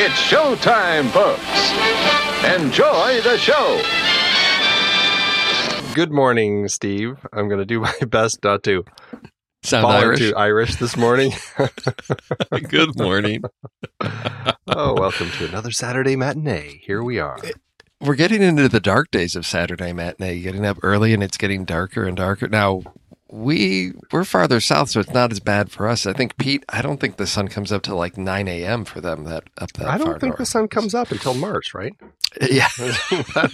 It's showtime, folks. Enjoy the show. Good morning, Steve. I'm going to do my best not to Sound fall Irish. into Irish this morning. Good morning. oh, welcome to another Saturday matinee. Here we are. We're getting into the dark days of Saturday matinee. Getting up early and it's getting darker and darker. Now we we're farther south, so it's not as bad for us. I think Pete. I don't think the sun comes up till like nine a.m. for them. That up that. I don't think the sun comes up until March, right? Yeah.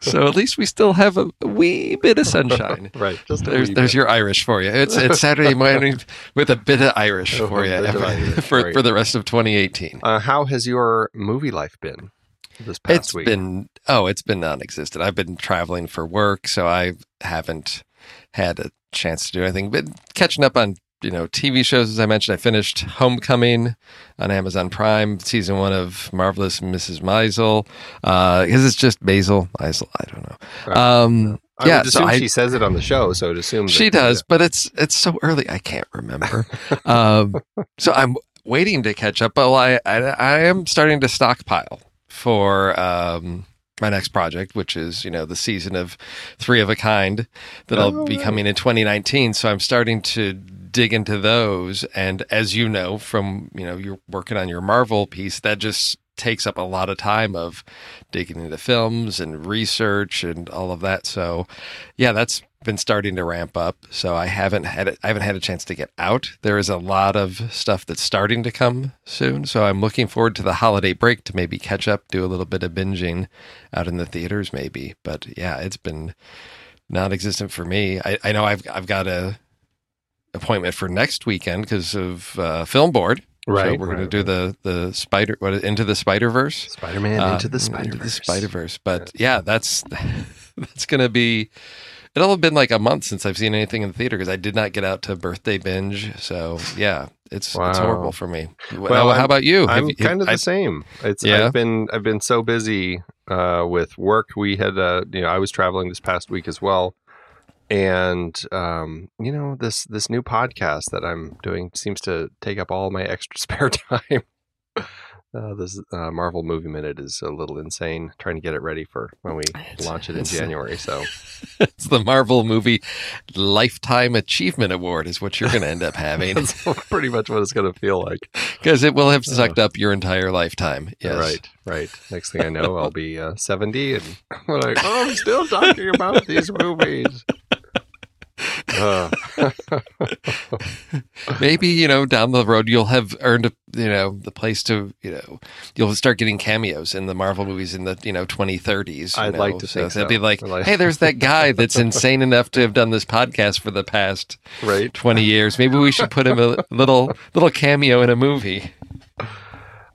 so at least we still have a wee bit of sunshine. right. Just There's there's bit. your Irish for you. It's it's Saturday morning with a bit of Irish for you Irish for, for for the rest of 2018. Uh, how has your movie life been this past It's week? been oh, it's been non-existent. I've been traveling for work, so I haven't had a chance to do anything. But catching up on you know TV shows, as I mentioned, I finished Homecoming on Amazon Prime, season one of Marvelous Mrs. Maisel, because it's just Basil Maisel. I don't know. Right. Um, I yeah, so I- she says it on the show, so to assume that, she does, but it's it's so early I can't remember. um, so I'm waiting to catch up. But I, I I am starting to stockpile for um, my next project, which is you know the season of Three of a Kind that I'll Oh, be coming in 2019. So I'm starting to dig into those. And as you know from you know you're working on your Marvel piece, that just takes up a lot of time of digging into films and research and all of that. So, yeah, that's been starting to ramp up. So I haven't had it, I haven't had a chance to get out. There is a lot of stuff that's starting to come soon. So I'm looking forward to the holiday break to maybe catch up, do a little bit of binging out in the theaters, maybe. But yeah, it's been non-existent for me. I, I know I've I've got a appointment for next weekend because of uh, film board. Right, So we're going to do the the spider what into the Spider Verse. Spider Man Uh, into the Spider the Spider Verse. But yeah, that's that's going to be. It'll have been like a month since I've seen anything in the theater because I did not get out to birthday binge. So yeah, it's it's horrible for me. Well, how about you? I'm you- kind of I- the same. It's Yeah? I've been I've been so busy uh, with work. We had uh, you know I was traveling this past week as well, and um, you know this this new podcast that I'm doing seems to take up all my extra spare time. Uh, this uh, Marvel Movie Minute is a little insane. Trying to get it ready for when we launch it in January. So it's the Marvel movie Lifetime Achievement Award is what you're going to end up having that's pretty much what it's going to feel like. because it will have sucked up your entire lifetime. Yes. Right, right. Next thing I know, I'll be uh, 70 and I'm like, oh, I'm still talking about these movies. Uh, Maybe you know down the road you'll have earned a, you know the place to you know you'll start getting cameos in the Marvel movies in the you know 2030s. you I'd know? like to think they'll be like, like- hey, there's that guy that's insane enough to have done this podcast for the past right. 20 years. Maybe we should put him a little little cameo in a movie.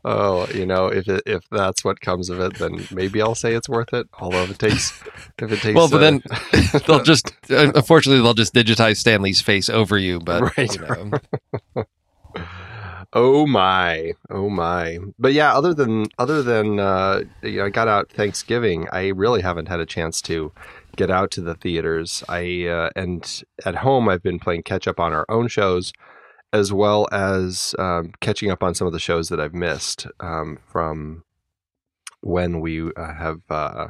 Oh, you know, if it, if that's what comes of it, then maybe I'll say it's worth it. Although if it takes, if it takes, Well, but uh, then they'll just unfortunately they'll just digitize Stan Lee's face over you. But Right, you know, oh my, oh my. But yeah, other than other than uh, you know, I got out Thanksgiving. I really haven't had a chance to get out to the theaters. I uh, and at home I've been playing catch up on our own shows, as well as um, catching up on some of the shows that I've missed um, from when we uh, have. Uh,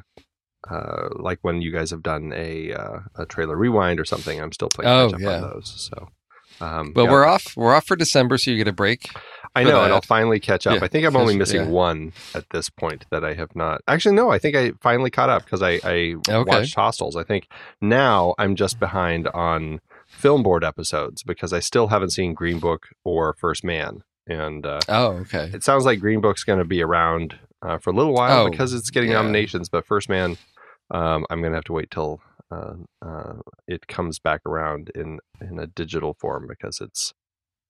uh, like when you guys have done a uh, a trailer rewind or something, I'm still playing Oh, catch up yeah. on those. So, um, but yeah. we're off. We're off for December, so you get a break. I know, and. I'll finally catch up. Yeah, I think I'm only missing one at this point that I have not. Actually, no, I think I finally caught up because I, I Okay. watched Hostels. I think now I'm just behind on film board episodes because I still haven't seen Green Book or First Man. And uh, Oh, okay. it sounds like Green Book's going to be around uh, for a little while Oh, because it's getting yeah. nominations. But First Man, um, I'm going to have to wait till uh, uh, it comes back around in in a digital form because it's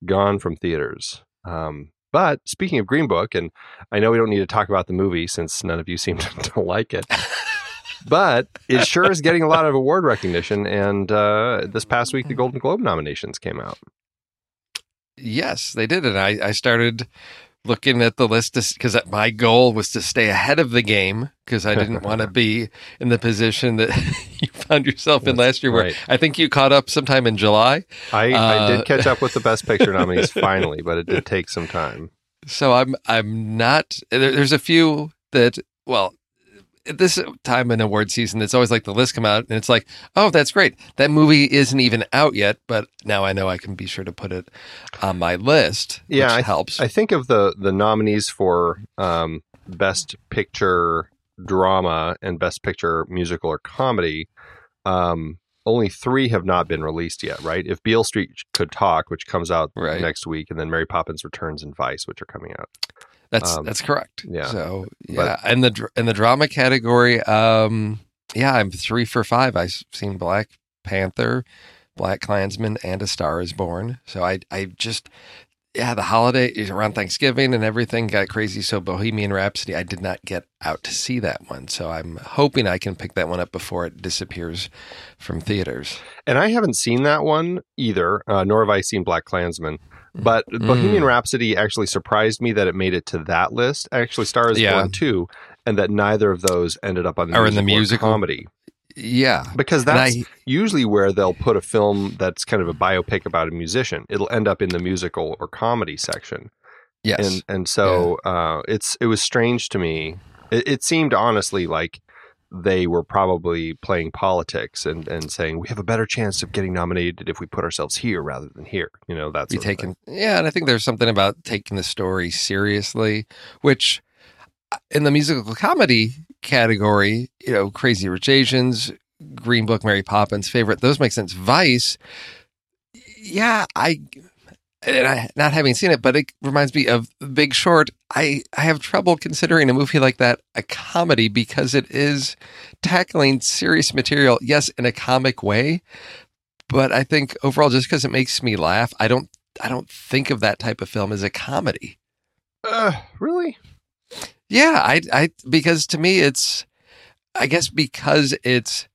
gone from theaters. Um, but speaking of Green Book, and I know we don't need to talk about the movie since none of you seem to, to like it. But it sure is getting a lot of award recognition. And uh, this past week, the Golden Globe nominations came out. Yes, they did And I, I started looking at the list because my goal was to stay ahead of the game because I didn't want to be in the position that you found yourself in last year. Where Right. I think you caught up sometime in July. I, I Uh, did catch up with the Best Picture nominees finally, but it did take some time. So I'm I'm not. There, there's a few that well. At this time in award season, it's always like the list come out and it's like, oh, that's great. That movie isn't even out yet, but now I know I can be sure to put it on my list. Yeah, which I- helps. I think of the the nominees for um, Best Picture Drama and Best Picture Musical or Comedy. Um, only three have not been released yet, right? If Beale Street Could Talk, which comes out Right. next week, and then Mary Poppins Returns and Vice, which are coming out. That's Um, that's correct. yeah. So But- yeah, and the in the drama category, um, yeah, I'm three for five. I've seen Black Panther, Black Klansman, and A Star Is Born. So I I just yeah, the holiday is around Thanksgiving and everything got crazy. So Bohemian Rhapsody, I did not get out to see that one. So I'm hoping I can pick that one up before it disappears from theaters. And I haven't seen that one either, uh, nor have I seen Black Klansman. But Mm. Bohemian Rhapsody actually surprised me that it made it to that list. Actually, Star is Yeah. Born too, and that neither of those ended up on the Are in the or musical? comedy. Yeah. Because that's I- usually where they'll put a film that's kind of a biopic about a musician. It'll end up in the musical or comedy section, yes. and and so uh, it's it was strange to me. It, it seemed honestly like they were probably playing politics and, and saying we have a better chance of getting nominated if we put ourselves here rather than here. You know, that's taken. Yeah, and I think there's something about taking the story seriously, which uh, in the musical comedy category, you know, Crazy Rich Asians, Green Book, Mary Poppins, favorite, those make sense. Vice, yeah, I and I, not having seen it, but it reminds me of Big Short. I, I have trouble considering a movie like that a comedy because it is tackling serious material, yes, in a comic way. But I think overall, just because it makes me laugh, I don't I don't think of that type of film as a comedy. Uh, really? Yeah, I I because to me it's I guess because it's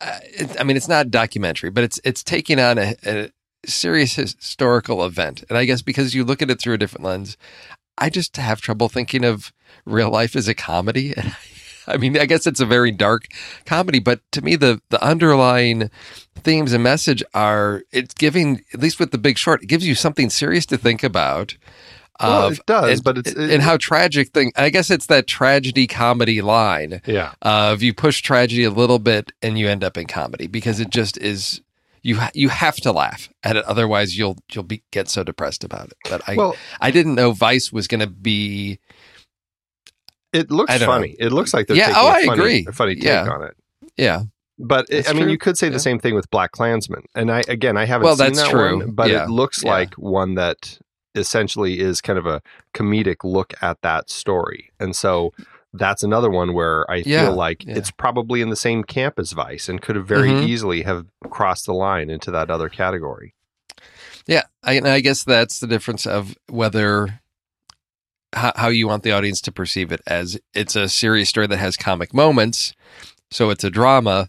uh, I mean, it's not documentary, but it's it's taking on a, a, serious historical event. And I guess because you look at it through a different lens, I just have trouble thinking of real life as a comedy. I mean, I guess it's a very dark comedy, but to me, the the underlying themes and message are it's giving, at least with the Big Short, it gives you something serious to think about. Well, of, it does, and, but it's it, and how tragic thing. I guess it's that tragedy comedy line yeah. of you push tragedy a little bit and you end up in comedy because it just is you you have to laugh at it otherwise you'll you'll be get so depressed about it but i Well, i didn't know vice was going to be it looks I don't funny. It looks like they're Yeah, taking oh, a I funny, agree. a funny take Yeah. on it. yeah But it, That's I mean, true. you could say Yeah. the same thing with Black Klansman. And I again, I haven't Well, seen that's that true. one, but Yeah. it looks Yeah. like one that essentially is kind of a comedic look at that story. And so that's another one where I Yeah, feel like yeah. it's probably in the same camp as Vice and could have very Mhm. easily have crossed the line into that other category. yeah I, and I guess that's the difference of whether how, how you want the audience to perceive it as it's a serious story that has comic moments so it's a drama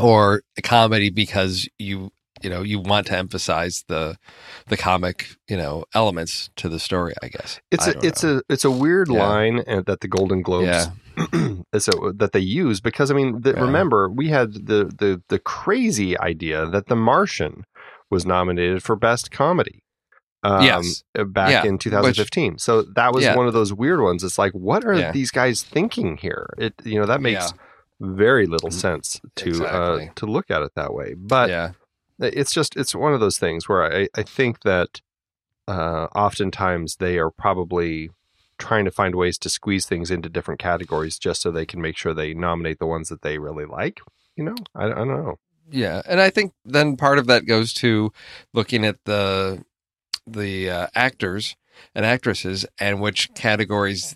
or a comedy because you you know you want to emphasize the the comic you know elements to the story i guess It's I a it's know. a it's a weird Yeah. line uh, that the Golden Globes yeah a, that they use because I mean, the, Yeah. remember we had the, the the crazy idea that The Martian was nominated for best comedy. Um, Yes. uh, back in 2015. so that was one of those weird ones. It's like, what are these guys thinking here? It you know that makes very little sense to Exactly. uh, to look at it that way. But yeah it's just it's one of those things where I, I think that uh, oftentimes they are probably trying to find ways to squeeze things into different categories just so they can make sure they nominate the ones that they really like. You know, I, I don't know. Yeah, and I think then part of that goes to looking at the the uh, actors and actresses and which categories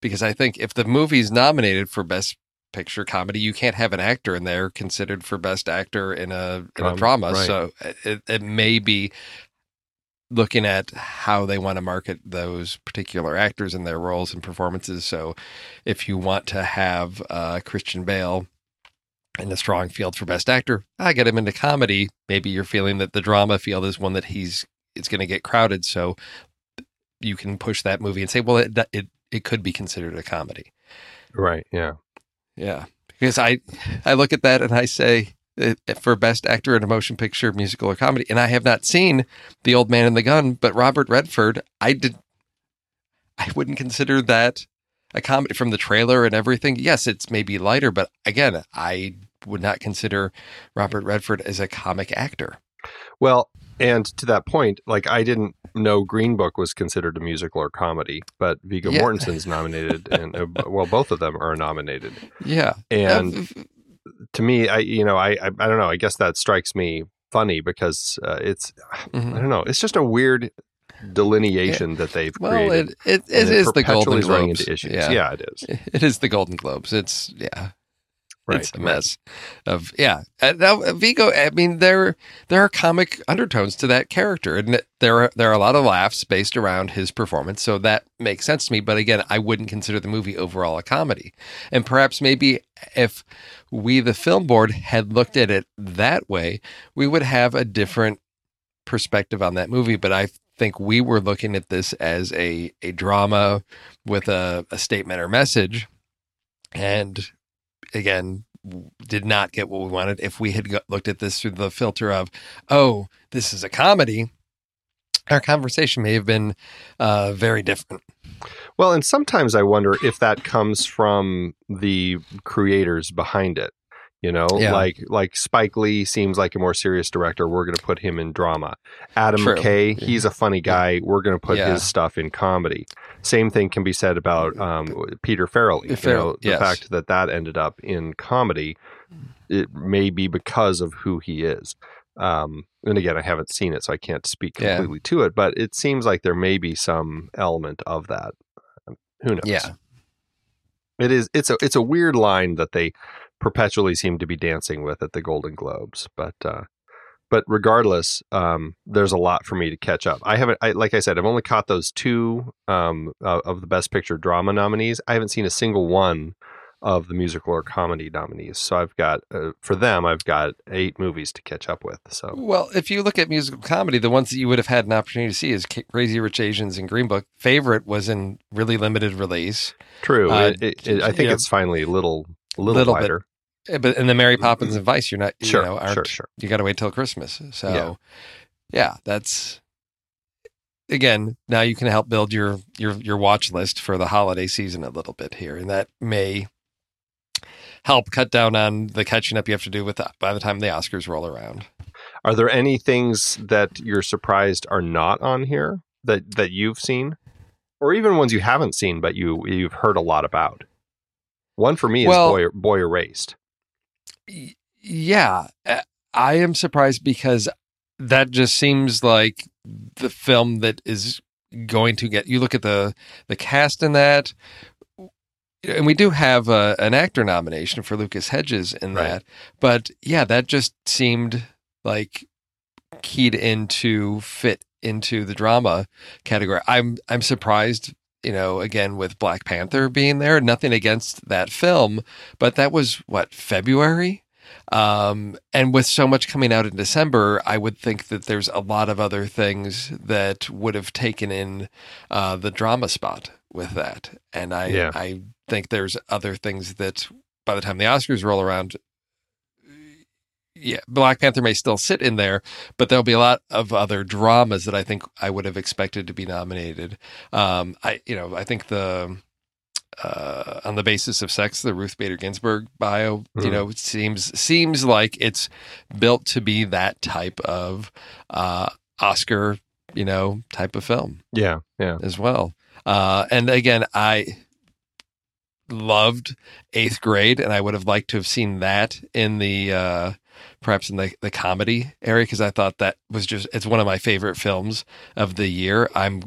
because I think if the movie's nominated for best picture comedy, you can't have an actor in there considered for best actor in a in Drama, a drama. right. So it, it may be looking at how they want to market those particular actors and their roles and performances. So if you want to have uh, Christian Bale in a strong field for best actor, I get him into comedy. Maybe you're feeling that the drama field is one that he's it's going to get crowded, so you can push that movie and say, well, it it it could be considered a comedy. Right. Yeah. Yeah, because I I look at that and I say uh, for best actor in a motion picture, musical, or comedy, and I have not seen The Old Man and the Gun, but Robert Redford, I did. I wouldn't consider that a comedy from the trailer and everything. Yes, it's maybe lighter, but again, I would not consider Robert Redford as a comic actor. Well, and to that point, like I didn't know Green Book was considered a musical or comedy, but Viggo Yeah. Mortensen's nominated, and uh, well, both of them are nominated. Yeah, And to me, I you know, I I, I don't know. I guess that strikes me funny because uh, it's mhm. I don't know. It's just a weird delineation that they've well, created. it it, and it is the Golden Globes. into issues. Yeah. Yeah. it is. it is the Golden Globes. It's yeah, Right. it's a mess of yeah. Now uh, Viggo, I mean, there there are comic undertones to that character, and there are there are a lot of laughs based around his performance, so that makes sense to me. But again, I wouldn't consider the movie overall a comedy, and perhaps maybe if we, the film board, had looked at it that way, we would have a different perspective on that movie. But I think we were looking at this as a a drama with a, a statement or message, and again did not get what we wanted if we had looked at this through the filter of oh this is a comedy our conversation may have been uh, very different Well, and sometimes I wonder if that comes from the creators behind it. You know, Yeah. like like Spike Lee seems like a more serious director. We're going to put him in drama. Adam True. McKay, he's a funny guy. We're going to put Yeah. his stuff in comedy. Same thing can be said about um, Peter Farrelly. You know, the yes. fact that that ended up in comedy, it may be because of who he is. Um, and again, I haven't seen it, so I can't speak Yeah. completely to it. But it seems like there may be some element of that. Who knows? Yeah. It is. It's a. It's a weird line that they perpetually seem to be dancing with at the Golden Globes. But uh, but regardless, um, there's a lot for me to catch up. I haven't. I, like I said, I've only caught those two um, uh, of the Best Picture drama nominees. I haven't seen a single one of the musical or comedy nominees. So I've got uh, for them, I've got eight movies to catch up with. So Well, if you look at musical comedy, the ones that you would have had an opportunity to see is Crazy Rich Asians and Green Book. Favorite was in really limited release, true. Uh, it, it, it, I think yeah. it's finally a little a little, Little bit. wider. Eh, but in the Mary Poppins and Vice, you're not, Sure, you know, aren't, sure, sure. you got to wait till Christmas. So, Yeah. yeah. that's again. Now you can help build your your your watch list for the holiday season a little bit here, and that may help cut down on the catching up you have to do with that by the time the Oscars roll around. Are there any things that you're surprised are not on here that that you've seen, or even ones you haven't seen but you you've heard a lot about? One for me is Well- Boy, Boy Erased. Y- yeah, I am surprised because that just seems like the film that is going to get. You look at the the cast in that, and we do have a, an actor nomination for Lucas Hedges in Right. that. But yeah, that just seemed like keyed into fit into the drama category. I'm I'm surprised. You know, again with Black Panther being there, nothing against that film, but that was what February. Um, and with so much coming out in December, I would think that there's a lot of other things that would have taken in uh, the drama spot with that. And I, Yeah. I think there's other things that by the time the Oscars roll around, yeah, Black Panther may still sit in there, but there'll be a lot of other dramas that I think I would have expected to be nominated. Um, I, you know, I think the uh, on the basis of sex, the Ruth Bader Ginsburg bio, you Mhm. know, seems seems like it's built to be that type of uh, Oscar, you know, type of film Yeah, yeah. as well. Uh, and again, I loved eighth grade, and I would have liked to have seen that in the uh, perhaps in the, the comedy area because I thought that was just it's one of my favorite films of the year. I'm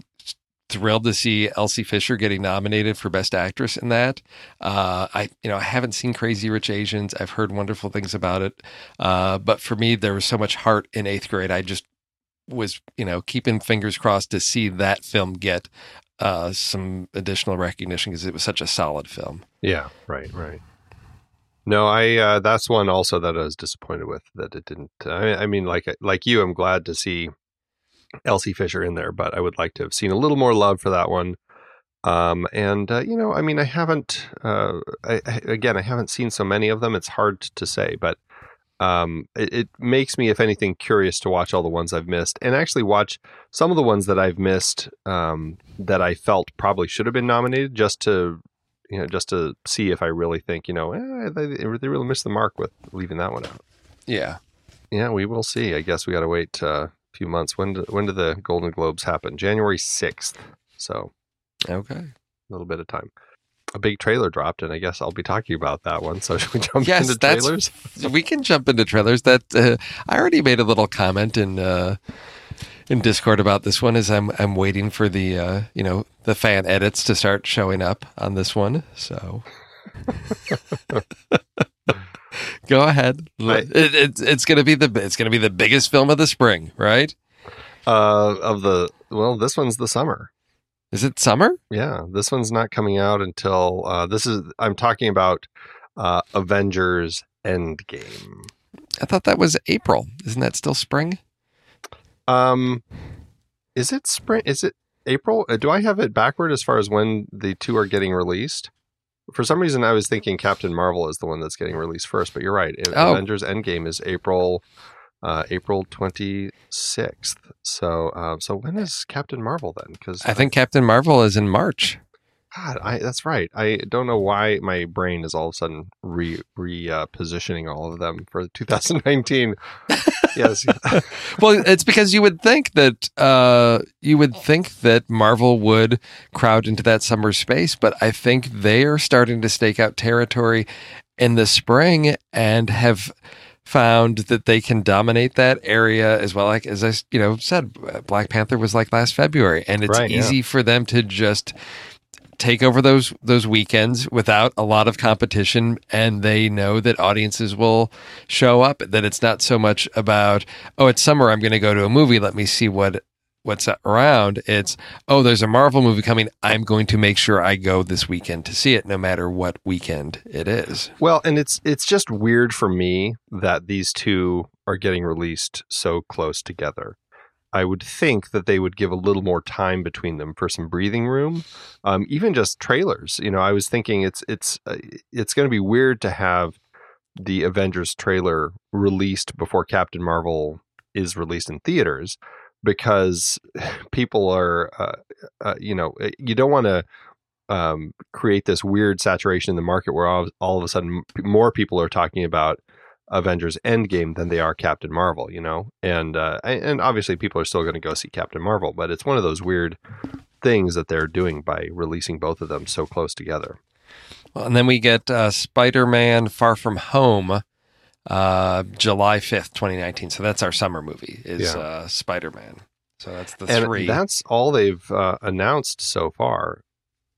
thrilled to see Elsie Fisher getting nominated for Best Actress in that. Uh, I you know I haven't seen Crazy Rich Asians. I've heard wonderful things about it, uh, but for me there was so much heart in eighth grade. I just was you know keeping fingers crossed to see that film get uh, some additional recognition because it was such a solid film. Yeah, right, right. No, I uh, that's one also that I was disappointed with that it didn't. I, I mean, like like you, I'm glad to see Elsie Fisher in there, but I would like to have seen a little more love for that one. Um, and uh, you know, I mean, I haven't. Uh, I, again, I haven't seen so many of them. It's hard to say, but um, it, it makes me, if anything, curious to watch all the ones I've missed, and actually watch some of the ones that I've missed um, that I felt probably should have been nominated, just to you know, just to see if I really think, you know, eh, they, they really missed the mark with leaving that one out. Yeah. Yeah, we will see. I guess we got to wait uh, a few months. When do, when do the Golden Globes happen? January sixth. So Okay. a little bit of time. A big trailer dropped, and I guess I'll be talking about that one. So should we jump Yes, into trailers? we can jump into trailers. That uh, I already made a little comment in uh, in Discord about this one. is I'm I'm waiting for the uh, you know the fan edits to start showing up on this one. So go ahead. I- It, it's it's gonna be the it's gonna be the biggest film of the spring, right? Uh, of the well, this one's the summer. Is it summer? Yeah, this one's not coming out until uh, this is. I'm talking about uh, Avengers Endgame. I thought that was April. Isn't that still spring? Um, is it spring? Is it April? Uh, Do I have it backward as far as when the two are getting released? For some reason, I was thinking Captain Marvel is the one that's getting released first, but you're right. Oh. Avengers Endgame is April, uh, April twenty sixth. So, uh, so when is Captain Marvel then? Because I think Captain Marvel is in March. God, I, that's right. I don't know why my brain is all of a sudden re re uh, positioning all of them for 2019. yes. well, it's because you would think that uh, you would think that Marvel would crowd into that summer space, but I think they are starting to stake out territory in the spring and have found that they can dominate that area as well. Like as I you know said, Black Panther was like last February, and it's Right, yeah. easy for them to just take over those those weekends without a lot of competition and they know that audiences will show up that it's not so much about oh it's summer I'm going to go to a movie let me see what what's around it's oh there's a Marvel movie coming I'm going to make sure I go this weekend to see it no matter what weekend it is Well, and it's it's just weird for me that these two are getting released so close together. I would think that they would give a little more time between them for some breathing room, um, even just trailers. You know, I was thinking it's it's uh, it's going to be weird to have the Avengers trailer released before Captain Marvel is released in theaters because people are, uh, uh, you know, you don't want to um, create this weird saturation in the market where all, all of a sudden more people are talking about Avengers Endgame than they are Captain Marvel, you know, and uh, and obviously people are still going to go see Captain Marvel, but it's one of those weird things that they're doing by releasing both of them so close together. well, and then we get uh, Spider-Man Far From Home uh, July 5th 2019 so that's our summer movie is Yeah. uh, Spider-Man so that's the and three that's all they've uh, announced so far.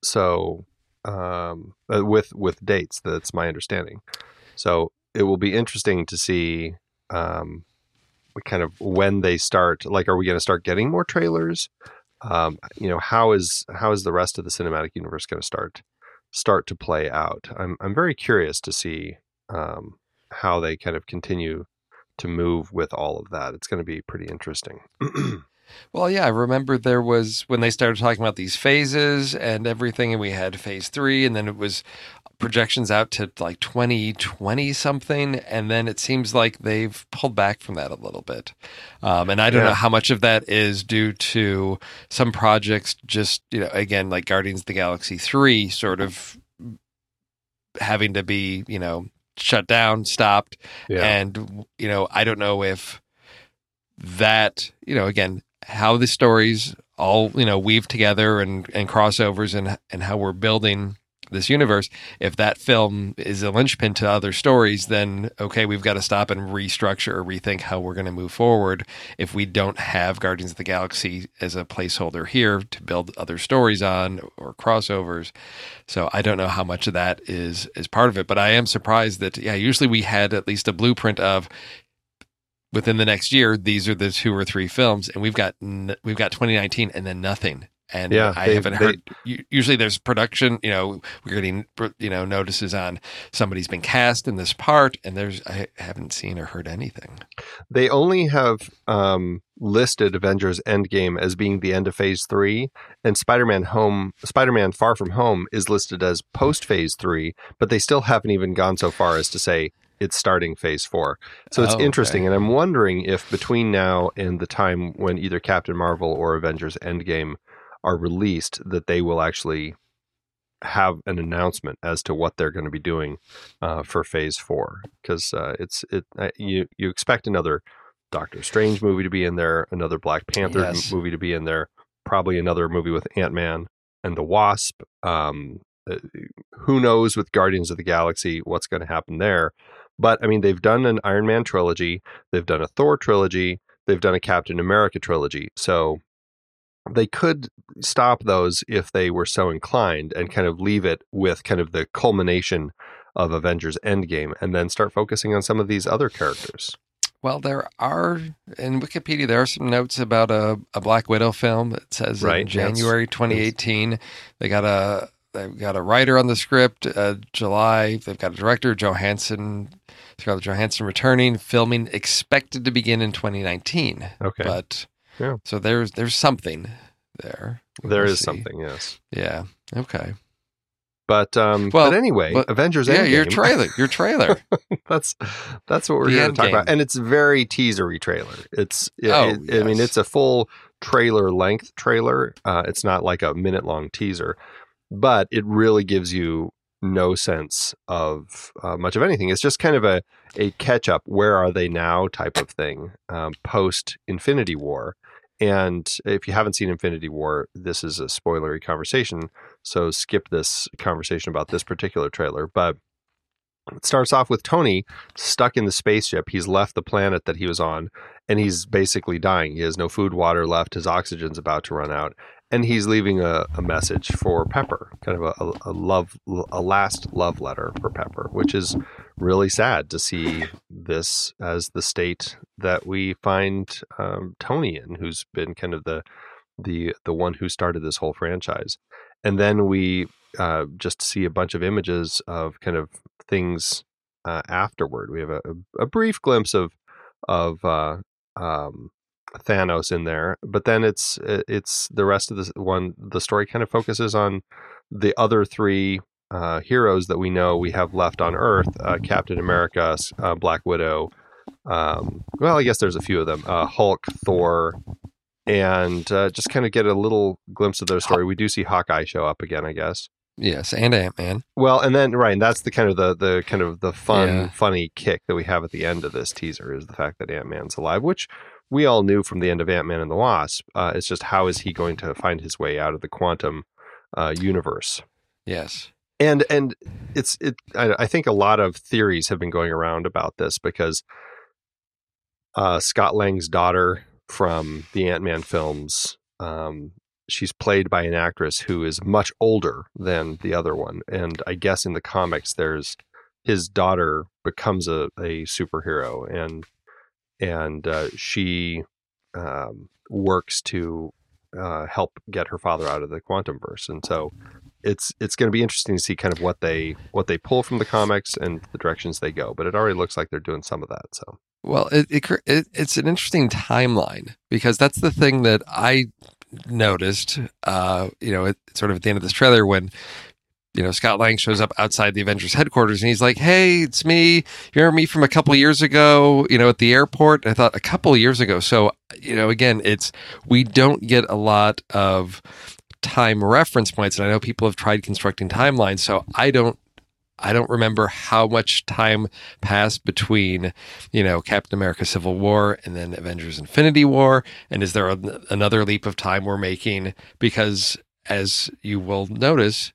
So um, uh, with with dates, that's my understanding. So it will be interesting to see um, kind of when they start. Like, are we going to start getting more trailers? Um, you know, how is how is the rest of the cinematic universe going to start start to play out? I'm I'm very curious to see um, how they kind of continue to move with all of that. It's going to be pretty interesting. Well, yeah, I remember there was when they started talking about these phases and everything, and we had phase three, and then it was projections out to like 2020 something. And then it seems like they've pulled back from that a little bit. Um, and I don't Yeah. know how much of that is due to some projects just, you know, again, like Guardians of the Galaxy 3 sort of having to be, you know, shut down, stopped, and you know i don't know if that you know again how the stories all you know weave together and and crossovers and and how we're building this universe if that film is a linchpin to other stories then okay we've got to stop and restructure or rethink how we're going to move forward if we don't have guardians of the galaxy as a placeholder here to build other stories on or crossovers so I don't know how much of that is is part of it, but I am surprised that yeah, usually we had at least a blueprint of within the next year these are the two or three films, and we've got we've got 2019 and then nothing. And Yeah, I they- haven't heard. u- Usually, there's production. You know, we're getting you know notices on somebody's been cast in this part, and there's I haven't seen or heard anything. They only have um, listed Avengers Endgame as being the end of Phase Three, and Spider-Man Home, Spider-Man Far From Home is listed as post Phase Three, but they still haven't even gone so far as to say it's starting Phase Four. So it's Oh, okay. interesting, and I'm wondering if between now and the time when either Captain Marvel or Avengers Endgame are released, that they will actually have an announcement as to what they're going to be doing uh, for Phase Four, because uh, it's it uh, you you expect another Doctor Strange movie to be in there, another Black Panther Yes. movie to be in there, probably another movie with Ant Man and the Wasp. Um, uh, who knows with Guardians of the Galaxy what's going to happen there? But I mean, they've done an Iron Man trilogy, they've done a Thor trilogy, they've done a Captain America trilogy, so they could stop those if they were so inclined and kind of leave it with kind of the culmination of Avengers Endgame and then start focusing on some of these other characters. Well, there are in Wikipedia there are some notes about a, a Black Widow film. It says Right, in. January 2018 they got a they've got a writer on the script. Uh, July they've got a director Johansson Scarlett Johansson returning. Filming expected to begin in 2019. Okay. But Yeah. so there's there's something there. there We'll is see. something, yes. Yeah. Okay. But um Well, but anyway, but- Avengers yeah, Endgame. your trailer. Your trailer. that's that's what we're The here to talk about, and it's very teasery trailer. It's it, Oh, it- I mean it's a full trailer length trailer. Uh, it's not like a minute long teaser, but it really gives you no sense of uh, much of anything. It's just kind of a a catch up. Where are they now? Type of thing um, post Infinity War. And if you haven't seen Infinity War, this is a spoilery conversation. So skip this conversation about this particular trailer. But it starts off with Tony stuck in the spaceship. He's left the planet that he was on and he's basically dying. He has no food, water left. His oxygen's about to run out. And he's leaving a, a message for Pepper, kind of a, a love, a last love letter for Pepper, which is really sad to see this as the state that we find um, Tony in, who's been kind of the the the one who started this whole franchise. And then we uh, just see a bunch of images of kind of things uh, afterward. We have a, a, brief glimpse of of uh, um, Thanos in there, but then it's it's the rest of the one. The story kind of focuses on the other three uh, heroes that we know we have left on Earth: uh, Captain America, uh, Black Widow. Um, well, I guess there's a few of them: uh, Hulk, Thor, and uh, just kind of get a little glimpse of their story. We do see Hawkeye show up again, I guess. Yes, and Ant Man. Well, and then right, and that's the kind of the the kind of the fun, yeah. funny kick that we have at the end of this teaser is the fact that Ant Man's alive, which we all knew from the end of Ant Man and the Wasp. Uh, it's just how is he going to find his way out of the quantum uh, universe? Yes, and and it's it. I, I, think a lot of theories have been going around about this because uh, Scott Lang's daughter from the Ant Man films. Um, she's played by an actress who is much older than the other one, and I guess in the comics, there's his daughter becomes a, a superhero, and and uh, she um, works to uh, help get her father out of the quantum verse, and so it's it's going to be interesting to see kind of what they what they pull from the comics and the directions they go. But it already looks like they're doing some of that. So well, it, it, it it's an interesting timeline because that's the thing that I noticed. Uh, you know, it, sort of at the end of this trailer when you know, Scott Lang shows up outside the Avengers headquarters and he's like, Hey, it's me. You remember me from a couple years ago, you know, at the airport? I thought a couple years ago. So, you know, again, it's, we don't get a lot of time reference points. And I know people have tried constructing timelines. So I don't, I don't remember how much time passed between, you know, Captain America Civil War and then Avengers Infinity War. And is there a, another leap of time we're making? Because as you will notice,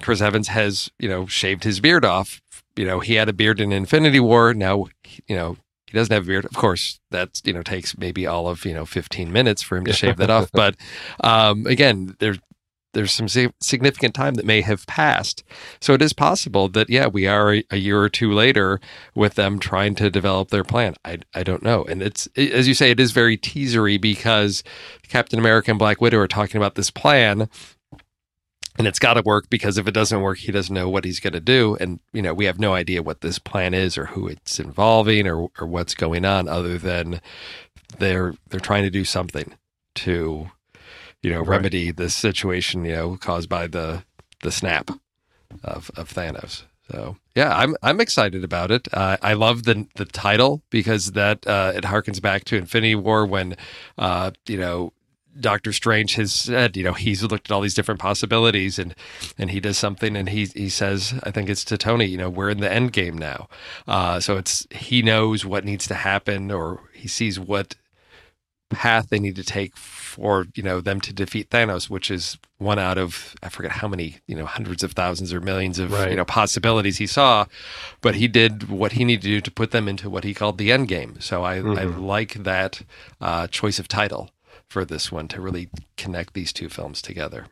Chris Evans has, you know, shaved his beard off. You know, he had a beard in Infinity War. Now, you know, he doesn't have a beard. Of course, that you know takes maybe all of you know 15 minutes for him to shave that off. But um, again, there's there's some significant time that may have passed. So it is possible that yeah, we are a, a, year or two later with them trying to develop their plan. I I don't know. And it's as you say, it is very teasery because Captain America and Black Widow are talking about this plan and it's got to work because if it doesn't work he doesn't know what he's going to do and you know we have no idea what this plan is or who it's involving or, or what's going on other than they're they're trying to do something to you know right. remedy this situation you know caused by the the snap of of Thanos so yeah, I'm I'm excited about it. Uh, I love the the title because that uh, it harkens back to Infinity War when uh, you know Doctor Strange has said, you know, he's looked at all these different possibilities and and he does something and he he says, I think it's to Tony, you know, we're in the end game now. Uh, so it's he knows what needs to happen or he sees what path they need to take for, you know, them to defeat Thanos, which is one out of I forget how many, you know, hundreds of thousands or millions of, right. you know, possibilities he saw. But he did what he needed to do to put them into what he called the end game. So I, mm-hmm. I like that uh, choice of title for this one to really connect these two films together.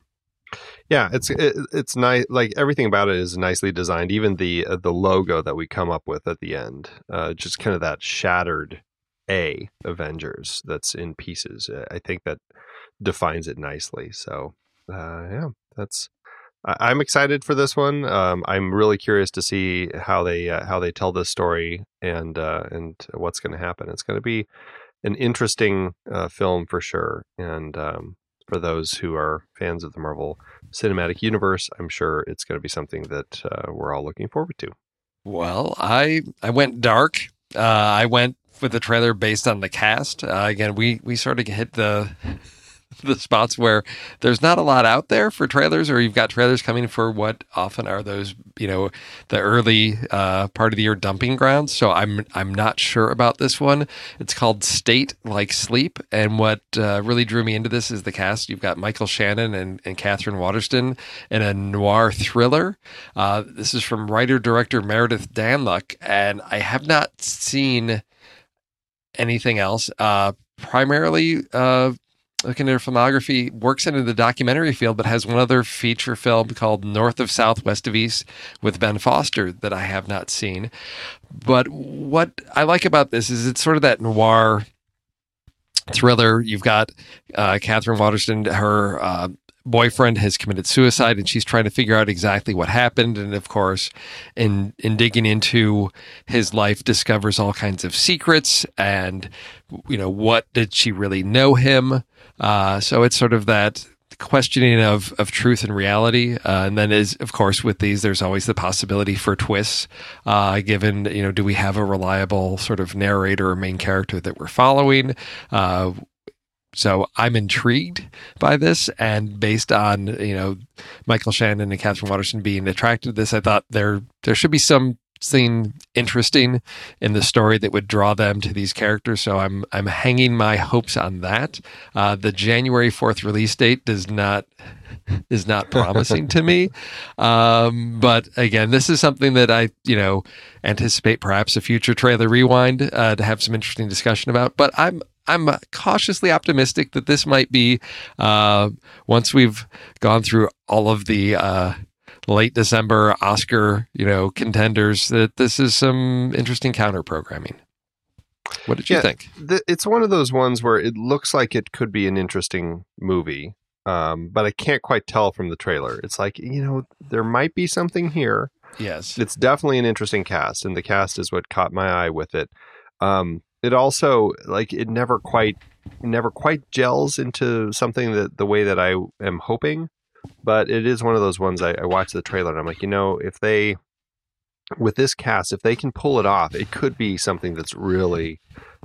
Yeah, it's it, it's nice. Like everything about it is nicely designed. Even the uh, the logo that we come up with at the end, uh, just kind of that shattered A Avengers that's in pieces. I think that defines it nicely. So uh, yeah, that's. I'm excited for this one. Um, I'm really curious to see how they uh, how they tell this story and uh, and what's going to happen. It's going to be an interesting uh, film for sure. And um, for those who are fans of the Marvel Cinematic Universe, I'm sure it's going to be something that uh, we're all looking forward to. Well, I I went dark. Uh, I went with the trailer based on the cast. Uh, again, we we sort of hit the the spots where there's not a lot out there for trailers, or you've got trailers coming for what often are those, you know, the early uh, part of the year dumping grounds. So I'm I'm not sure about this one. It's called State Like Sleep, and what uh, really drew me into this is the cast. You've got Michael Shannon and, and Katherine Waterston in a noir thriller. Uh, this is from writer director Meredith Danluck, and I have not seen anything else. Uh, primarily uh, looking at her filmography, works into the documentary field, but has one other feature film called North of South, West of East with Ben Foster that I have not seen. But what I like about this is it's sort of that noir thriller. You've got uh, Katherine Waterston, her uh, boyfriend has committed suicide and she's trying to figure out exactly what happened. And of course in in digging into his life discovers all kinds of secrets and you know what did she really know him? Uh, so it's sort of that questioning of of truth and reality. Uh, and then is of course with these there's always the possibility for twists uh, given you know do we have a reliable sort of narrator or main character that we're following? Uh, so I'm intrigued by this, and based on you know Michael Shannon and Katherine Waterston being attracted to this, I thought there there should be something interesting in the story that would draw them to these characters. So I'm I'm hanging my hopes on that. Uh, the January fourth release date does not is not promising to me. Um, but again, this is something that I, you know, anticipate perhaps a future trailer rewind uh, to have some interesting discussion about. But I'm I'm cautiously optimistic that this might be uh, once we've gone through all of the uh, late December Oscar, you know, contenders. That this is some interesting counter programming. What did you Yeah, think? th- it's one of those ones where it looks like it could be an interesting movie, um, but I can't quite tell from the trailer. It's like you know there might be something here. Yes. It's definitely an interesting cast, and the cast is what caught my eye with it. Um, it also like it never quite never quite gels into something that the way that I am hoping, but it is one of those ones I, I watch the trailer and I'm like, you know, if they with this cast, if they can pull it off, it could be something that's really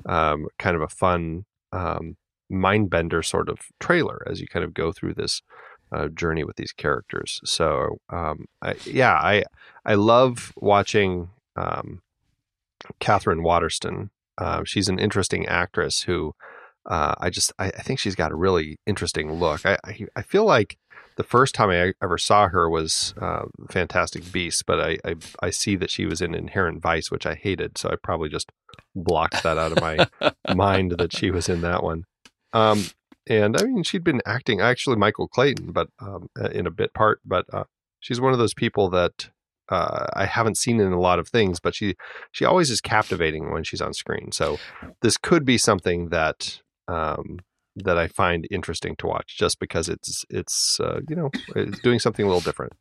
um, kind of a fun um, mind bender sort of trailer as you kind of go through this uh, journey with these characters. So um, I, yeah, I I love watching um, Katherine Waterston. Uh, she's an interesting actress who uh, I just I, I think she's got a really interesting look. I, I I feel like the first time I ever saw her was uh, Fantastic Beasts, but I, I I see that she was in Inherent Vice, which I hated, so I probably just blocked that out of my mind that she was in that one. Um, and I mean, she'd been acting actually Michael Clayton, but um, in a bit part. But uh, she's one of those people that uh, I haven't seen in a lot of things, but she she always is captivating when she's on screen. So this could be something that um, that I find interesting to watch, just because it's it's uh, you know it's doing something a little different.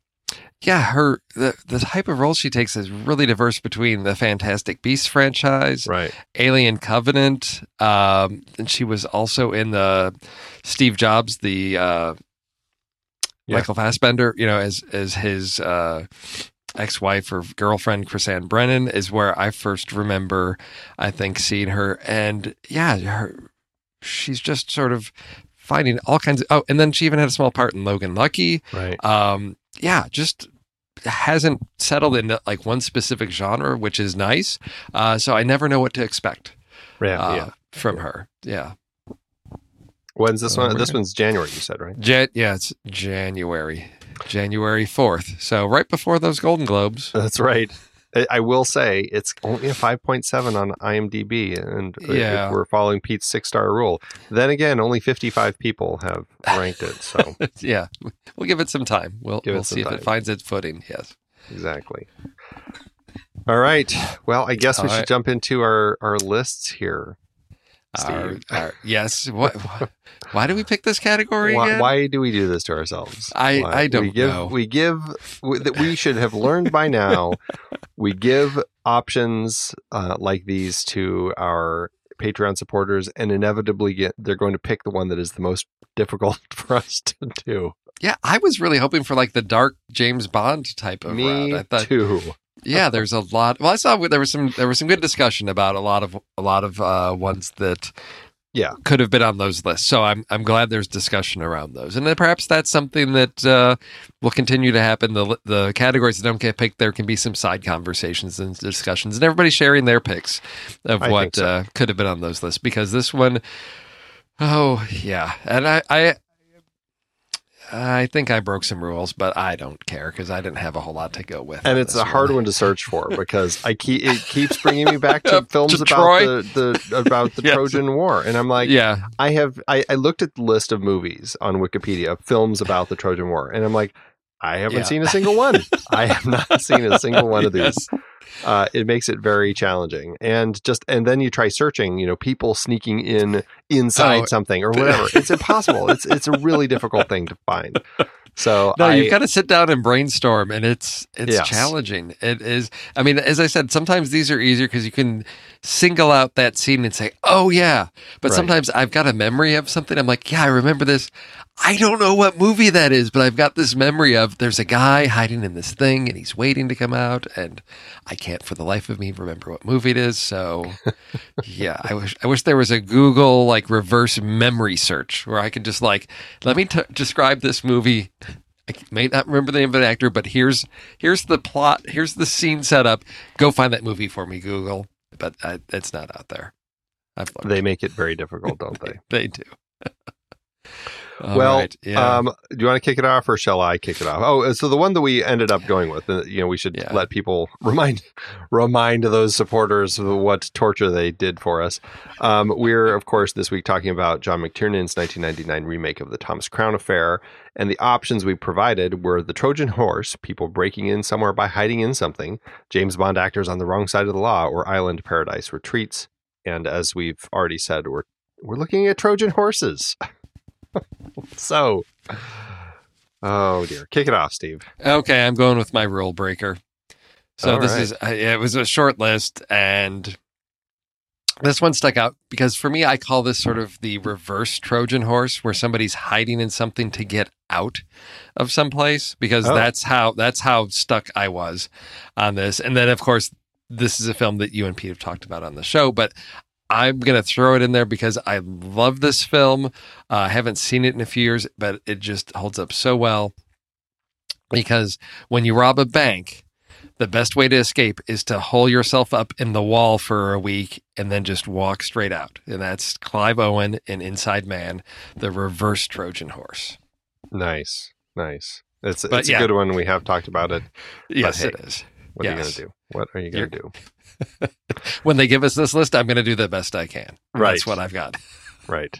Yeah, her the the type of role she takes is really diverse between the Fantastic Beasts franchise, Right. Alien Covenant, um, and she was also in the Steve Jobs, the uh, Yeah. Michael Fassbender, you know, as as his uh, ex-wife or girlfriend, Chrisann Brennan, is where I first remember, I think, seeing her, and yeah, her she's just sort of finding all kinds of. Oh, and then she even had a small part in Logan Lucky Right. um yeah just hasn't settled into like one specific genre which is nice uh so i never know what to expect Yeah. uh, yeah. from her yeah When's this one? This one's January. You said right. Jan- yeah it's january january 4th so right before those golden globes That's right. I- will say it's only a 5.7 on IMDb, and Yeah. if we're following Pete's six star rule, then again, only 55 people have ranked it. So yeah we'll give it some time we'll, Give we'll see if time. it finds its footing yes exactly. All right. Well, I guess we All should right. jump into our our lists here. Our- Steve. our- yes what, wh- why do we pick this category Why, again why do we do this to ourselves? I- Why- I don't we give, know. We give we, that we should have learned by now. we give options uh, like these to our Patreon supporters, and inevitably get they're going to pick the one that is the most difficult for us to do. yeah i was really hoping for like the dark james bond type of Me i thought too. Yeah there's a lot well i saw there was some there was some good discussion about a lot of a lot of uh ones that Yeah. could have been on those lists. So I'm I'm glad there's discussion around those, and then perhaps that's something that uh, will continue to happen. The the categories that don't get picked, there can be some side conversations and discussions, and everybody sharing their picks of I what so. uh, could have been on those lists. Because this one, oh yeah, and I I. I think I broke some rules, but I don't care because I didn't have a whole lot to go with. and it's a hard one to search for because I keep it keeps bringing me back to films to about the, the about the Yes. Trojan War, and I'm like, Yeah, I have I, I looked at the list of movies on Wikipedia, films about the Trojan War, and I'm like, I haven't Yeah. seen a single one. I have not seen a single one of these. Uh, it makes it very challenging, and just and then you try searching, you know, people sneaking in inside Oh. something or whatever. It's impossible. it's it's a really difficult thing to find. So No, I, you've got to sit down and brainstorm, and it's it's Yes. challenging. It is. I mean, as I said, sometimes these are easier because you can single out that scene and say, "Oh yeah." But Right. sometimes I've got a memory of something. I'm like, "Yeah, I remember this." I don't know what movie that is, but I've got this memory of there's a guy hiding in this thing, and he's waiting to come out, and I can't for the life of me remember what movie it is. So, yeah, I wish I wish there was a Google like reverse memory search where I could just like let me t- describe this movie. I may not remember the name of the actor, but here's here's the plot, here's the scene setup. Go find that movie for me, Google. But uh, it's not out there. I've they make it very difficult, don't they? They do. All well, right, yeah. um, do you want to kick it off or shall I kick it off? Oh, so the one that we ended up going with, uh, you know, we should Yeah. let people remind remind those supporters of what torture they did for us. Um, we're of course this week talking about John McTiernan's 1999 remake of the Thomas Crown Affair, and the options we provided were the Trojan Horse, people breaking in somewhere by hiding in something, James Bond actors on the wrong side of the law, or Island Paradise Retreats. And as we've already said, we're we're looking at Trojan horses. so, oh dear, kick it off, Steve. Okay, I'm going with my rule breaker. So All this right. is uh, it was a short list, and this one stuck out because for me, I call this sort of the reverse Trojan horse, where somebody's hiding in something to get out of some place. Because Oh. that's how that's how stuck I was on this. And then, of course, this is a film that you and Pete have talked about on the show, but. I'm gonna throw it in there because I love this film. Uh, I haven't seen it in a few years, but it just holds up so well. Because when you rob a bank, the best way to escape is to hole yourself up in the wall for a week and then just walk straight out. And that's Clive Owen in Inside Man, the reverse Trojan horse. Nice, nice. It's But it's yeah. a good one. We have talked about it. Yes, hey, it is. What are you gonna do? What are you gonna do? When they give us this list, I'm going to do the best I can. Right. That's what I've got. Right.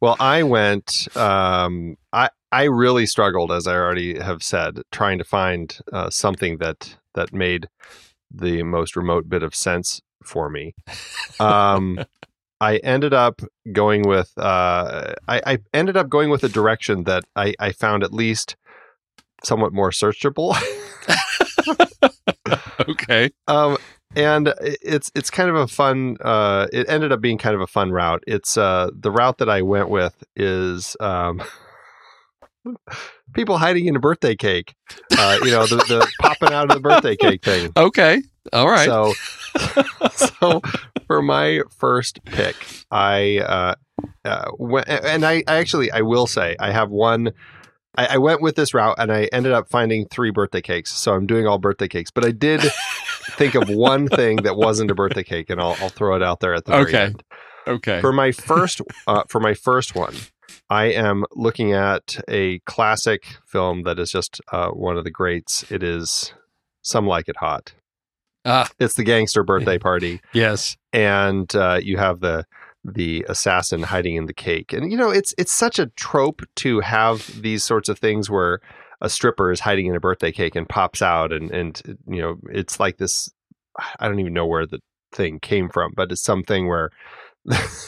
well, I went. Um, I I really struggled, as I already have said, trying to find uh, something that that made the most remote bit of sense for me. Um, I ended up going with. Uh, I, I ended up going with a direction that I, I found at least somewhat more searchable. Okay. um, and it's it's kind of a fun. Uh, it ended up being kind of a fun route. It's uh, the route that I went with is um, people hiding in a birthday cake. Uh, you know, the, the popping out of the birthday cake thing. Okay. All right. So, so for my first pick, I uh, uh, went, and I, I actually I will say I have one. I, I went with this route, and I ended up finding three birthday cakes. So I'm doing all birthday cakes, but I did think of one thing that wasn't a birthday cake, and I'll, I'll throw it out there at the very Okay. end. okay. For my first, uh, for my first one, I am looking at a classic film that is just uh, one of the greats. It is Some Like It Hot. Ah. It's the gangster birthday party, yes. and uh, you have the the assassin hiding in the cake. And you know, it's it's such a trope to have these sorts of things where a stripper is hiding in a birthday cake and pops out, and and you know, it's like this. I don't even know where the thing came from, but it's something where.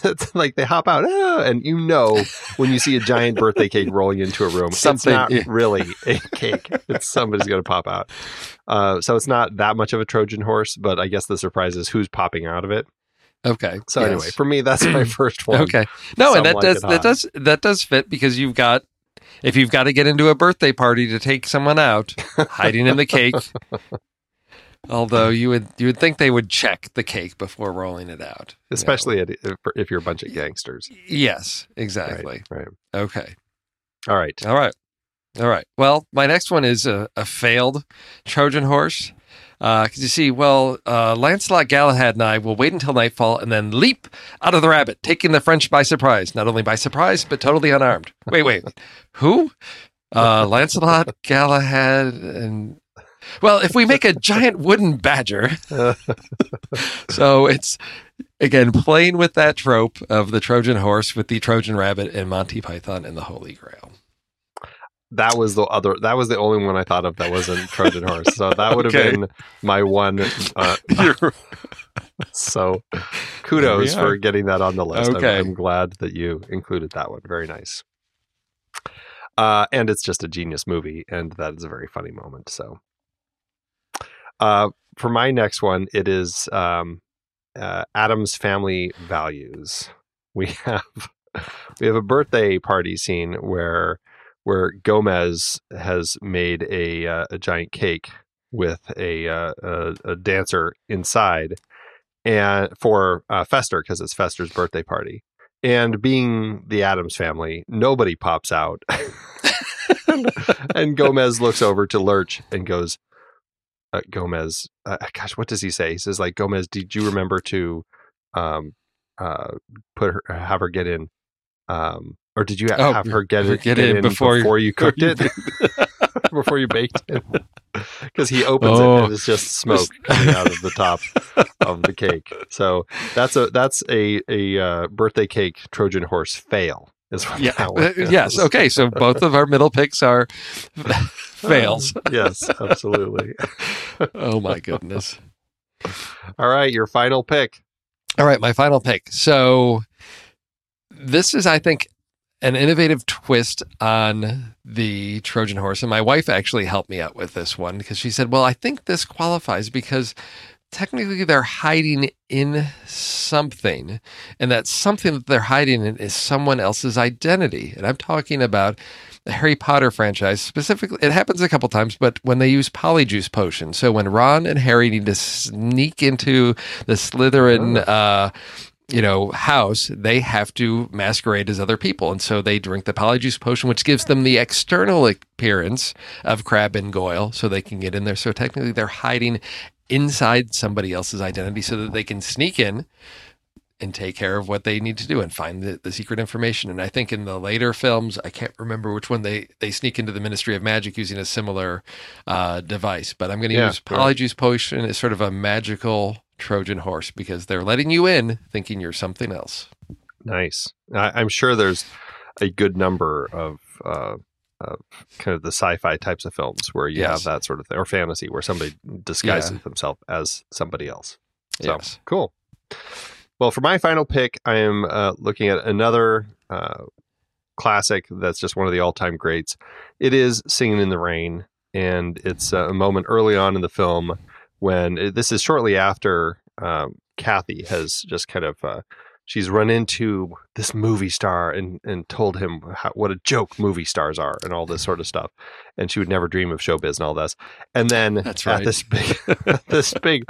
it's like they hop out, "Ah," and you know when you see a giant birthday cake rolling into a room, Something- it's not yeah. really a cake. It's somebody's going to pop out. Uh, so it's not that much of a Trojan horse, but I guess the surprise is who's popping out of it. Okay. So Yes. anyway, for me, that's my first one. Okay. No, Some and that does that does that does fit because you've got if you've got to get into a birthday party to take someone out, hiding in the cake Although you would you would think they would check the cake before rolling it out, you know. Especially if, if you're a bunch of gangsters. Yes, Right, exactly. Right. Okay. All right. All right. All right. Well, my next one is a, a failed Trojan horse. Because you see, well, uh, Lancelot Galahad and I will wait until nightfall and then leap out of the rabbit, taking the French by surprise. Not only by surprise, but totally unarmed. Wait, wait. Who? Uh, Lancelot, Galahad, and. Well, if we make a giant wooden badger, so it's again playing with that trope of the Trojan horse with the Trojan rabbit and Monty Python and the Holy Grail. That was the other. That was the only one I thought of that wasn't Trojan horse. So that would have Okay. been my one. Uh, so kudos There we are. for getting that on the list. I'm- I'm, glad that you included that one. Very nice. Uh, and it's just a genius movie, and that is a very funny moment. So, uh, for my next one, it is um, uh, Addams family values. We have we have a birthday party scene where where Gomez has made a uh, a giant cake with a uh, a, a dancer inside, and for uh, Fester because it's Fester's birthday party. And being the Addams family, nobody pops out. and Gomez looks over to Lurch and goes, uh, Gomez, uh, gosh, what does he say? He says, like, Gomez, did you remember to um, uh, put her, have her get in? Um, or did you Oh, have her get, it, get in before you- before you cooked it? before you baked it? Because he opens Oh. it and it's just smoke coming out of the top of the cake. So that's a that's a a uh, birthday cake Trojan horse fail. Is what Yeah. one uh, yes. Okay. So both of our middle picks are fails. yes, absolutely. oh my goodness. All right, your final pick. All right, my final pick. So this is, I think, an innovative twist on the Trojan horse. And my wife actually helped me out with this one because she said, Well, I think this qualifies because technically they're hiding in something. And that something that they're hiding in is someone else's identity. And I'm talking about the Harry Potter franchise specifically. It happens a couple times, but when they use polyjuice potion. So when Ron and Harry need to sneak into the Slytherin, uh, you know, house, they have to masquerade as other people. And so they drink the polyjuice potion, which gives them the external appearance of Crabbe and Goyle so they can get in there. So technically they're hiding inside somebody else's identity so that they can sneak in and take care of what they need to do and find the, the secret information. And I think in the later films, I can't remember which one they, they sneak into the Ministry of Magic using a similar uh, device, but I'm going to Yeah, use. Polyjuice Potion as sort of a magical Trojan horse because they're letting you in thinking you're something else. Nice. I, I'm sure there's a good number of, uh, of kind of the sci-fi types of films where you Yes. have that sort of thing, or fantasy where somebody disguises Yeah. themselves as somebody else. So Yes. cool. Well, for my final pick, I am uh, looking at another uh, classic that's just one of the all-time greats. It is "Singing in the Rain," and it's a moment early on in the film when uh, this is shortly after um, Kathy has just kind of uh, she's run into this movie star and and told him how, what a joke movie stars are and all this sort of stuff, and she would never dream of showbiz and all this. And then That's at right. this big this big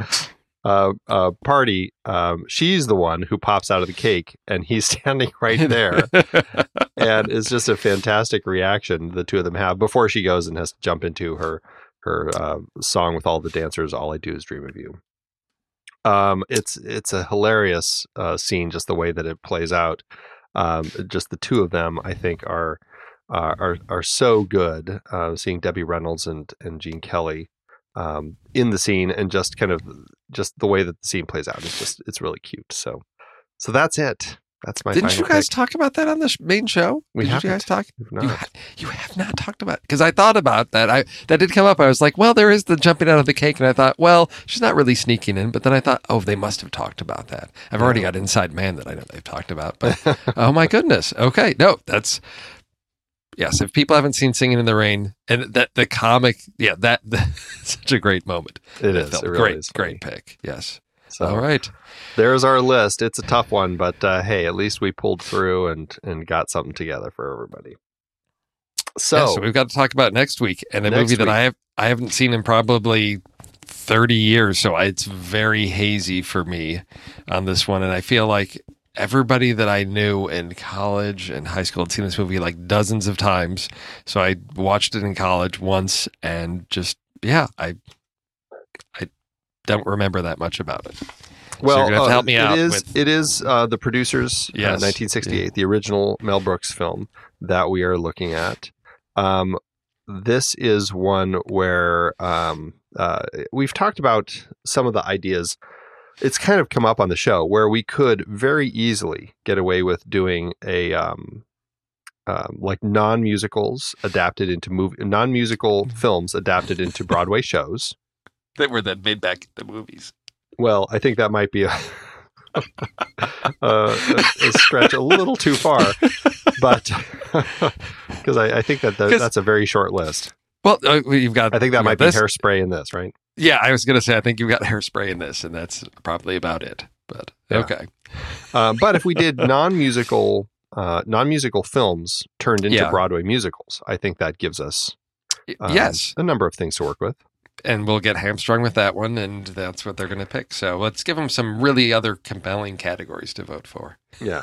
uh, uh, party, um, she's the one who pops out of the cake, and he's standing right there, and it's just a fantastic reaction the two of them have before she goes and has to jump into her her uh, song with all the dancers. All I do is dream of you. Um, it's it's a hilarious uh, scene, just the way that it plays out. Um, just the two of them, I think, are uh, are are so good. Uh, seeing Debbie Reynolds and and Gene Kelly um, in the scene, and just kind of just the way that the scene plays out. It's just it's really cute. So so that's it. That's my. Didn't you guys pick. talk about that on the sh- main show? We Did you guys talk? You, ha- you have not talked about because I thought about that. I that did come up. I was like, well, there is the jumping out of the cake, and I thought, well, she's not really sneaking in. But then I thought, oh, they must have talked about that. I've already got Inside Man that I know they've talked about. But oh my goodness, okay, no, that's yes. If people haven't seen Singing in the Rain and that the comic, yeah, that, such a great moment. It is. It really great, is great pick. Yes. So All right. there's our list. It's a tough one, but uh, hey, at least we pulled through and and got something together for everybody. So, Yeah, so we've got to talk about next week and a movie that week. I have I haven't seen in probably 30 years, so it's very hazy for me on this one. And I feel like everybody that I knew in college and high school had seen this movie like dozens of times. So I watched it in college once and just, yeah, I, I don't remember that much about it. Well, to uh, help me out It is, with- it is uh, the producers, uh, Yes. 1968, the original Mel Brooks film that we are looking at. Um, this is one where um, uh, we've talked about some of the ideas. It's kind of come up on the show where we could very easily get away with doing a um, um, like non-musicals adapted into movie, non-musical films adapted into Broadway shows. That were then made back into movies. Well, I think that might be a, a, a, stretch a little too far, but because I, I think that the, that's a very short list. Well, uh, you've got. I think that might be this. hairspray in this, right? Yeah, I was going to say, I think you've got hairspray in this, and that's probably about it. But Yeah. okay. Um, but if we did non-musical, uh, non-musical films turned into Yeah. Broadway musicals, I think that gives us um, yes. a number of things to work with. And we'll get hamstrung with that one, and that's what they're going to pick. So let's give them some really other compelling categories to vote for. Yeah,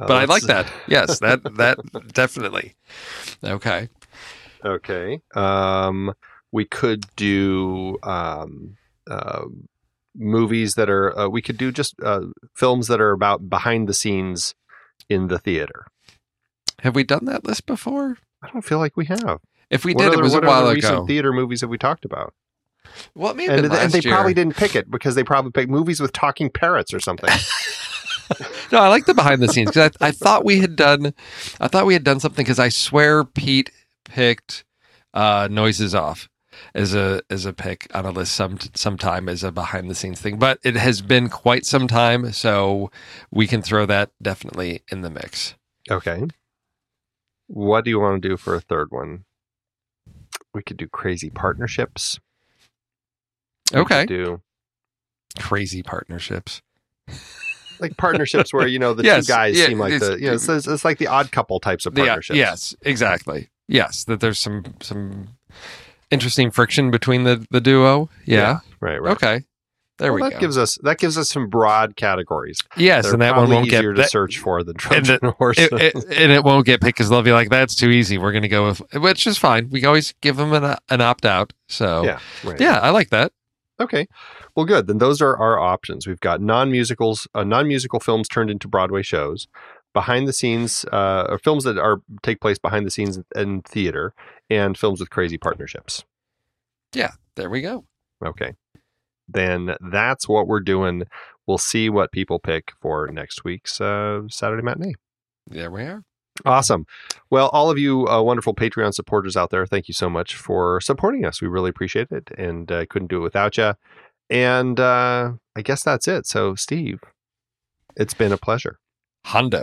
Uh, But I like that. Yes, that that definitely. Okay. Okay. Um, we could do um, uh, movies that are. Uh, we could do just uh, films that are about behind the scenes in the theater. Have we done that list before? I don't feel like we have. If we What did, other- it was a what while other recent ago. Theater movies have we talked about? Well, it may have And, and they year. probably didn't pick it because they probably picked movies with talking parrots or something. no, I like the behind the scenes because I, I thought we had done, I thought we had done something because I swear Pete picked uh, noises off as a as a pick on a list some sometime as a behind the scenes thing, but it has been quite some time, so we can throw that definitely in the mix. okay. What do you want to do for a third one? We could do crazy partnerships. We could Okay, do crazy partnerships. like partnerships where you know the Yes, two guys yeah, seem like it's- the you know it's, it's, it's like the odd couple types of Yeah, uh, partnerships. yes, exactly. Yes, that there's some some interesting friction between the the duo. Yeah. right, right. Okay. There Well, we that go. gives us that gives us some broad categories. yes, They're and that one won't get easier to that- search for than and the- Trojan horse. it, it, and it won't get picked because they'll be like, "That's too easy." We're going to go with, which is fine. We always give them an, an opt out. So yeah, right. yeah, I like that. Okay. Well, good. Then those are our options. We've got non-musicals, uh, non-musical films turned into Broadway shows, behind the scenes, uh, or films that are take place behind the scenes in theater, and films with crazy partnerships. Yeah, there we go. Okay. Then that's what we're doing. We'll see what people pick for next week's uh, Saturday matinee. There we are. Awesome. Well, all of you uh, wonderful Patreon supporters out there, thank you so much for supporting us. We really appreciate it, and uh, couldn't do it without you. And uh, I guess that's it. So, Steve, it's been a pleasure. Hondo.